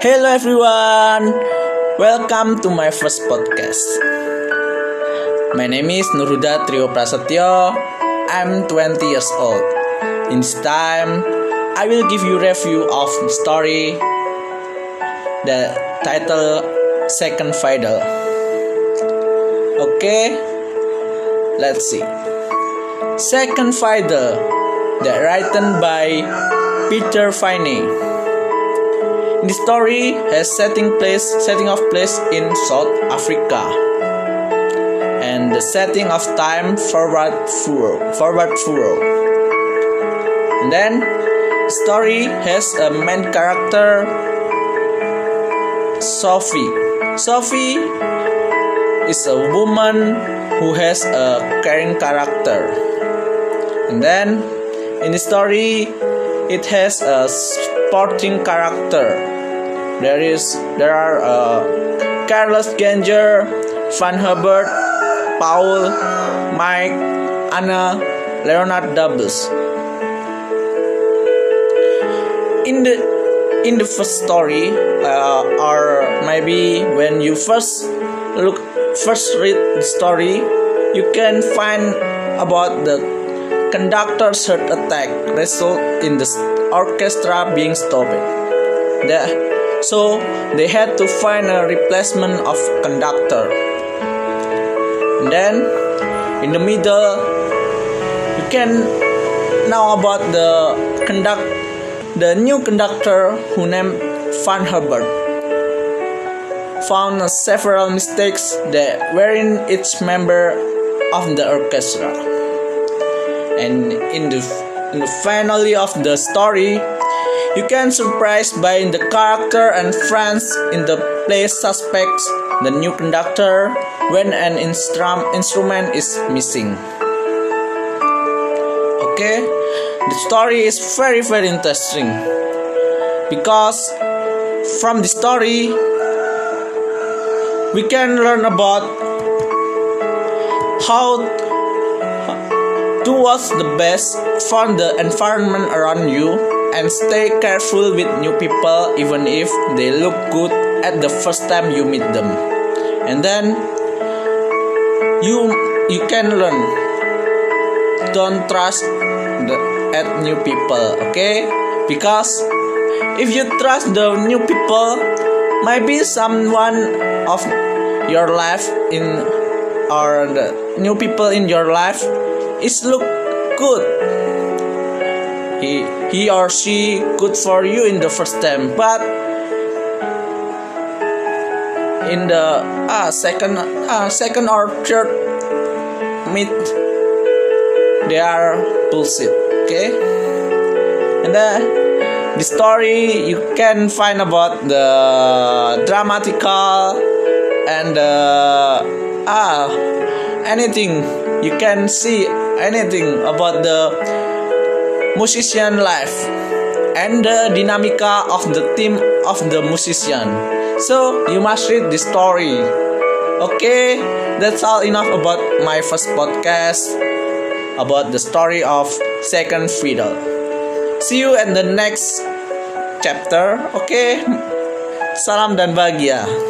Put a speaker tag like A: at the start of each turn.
A: Hello everyone, welcome to my first podcast. My name is Nuruda Trio Prasetyo. I'm 20 years old. In this time, I will give you review of the story. The title Second Fiddle. Okay, let's see. Second Fiddle, that written by Peter Finney. The story has setting place setting of place in South Africa. And the setting of time forward furrow, forward furrow. And then the story has a main character Sophie. Sophie is a woman who has a caring character. And then in the story it has a sporting character. There is there are uh, Carlos Ganger, Van Herbert, Paul, Mike, Anna, Leonard Doubles. In the in the first story, uh, or maybe when you first look first read the story, you can find about the conductor's heart attack result in the orchestra being stopped. The, so they had to find a replacement of conductor. And then in the middle, you can know about the conduct, the new conductor who named Van Herbert found several mistakes that were in each member of the orchestra. And in the in the finale of the story, you can surprise by the character and friends in the play suspects. The new conductor when an instrum, instrument is missing. Okay, the story is very very interesting. Because from the story we can learn about how do what's the best for the environment around you and stay careful with new people even if they look good at the first time you meet them. And then you you can learn. Don't trust the, at new people okay? Because if you trust the new people maybe someone of your life in or the new people in your life is look good he he or she good for you in the first time but in the ah second ah second or third meet they are bullshit okay? And then the story you can find about the dramatical and uh, ah anything. You can see anything about the musician life and the dynamica of the team of the musician. So you must read the story. Okay that's all enough about my first podcast about the story of second fiddle. See you in the next chapter okay? Salam dan bahagia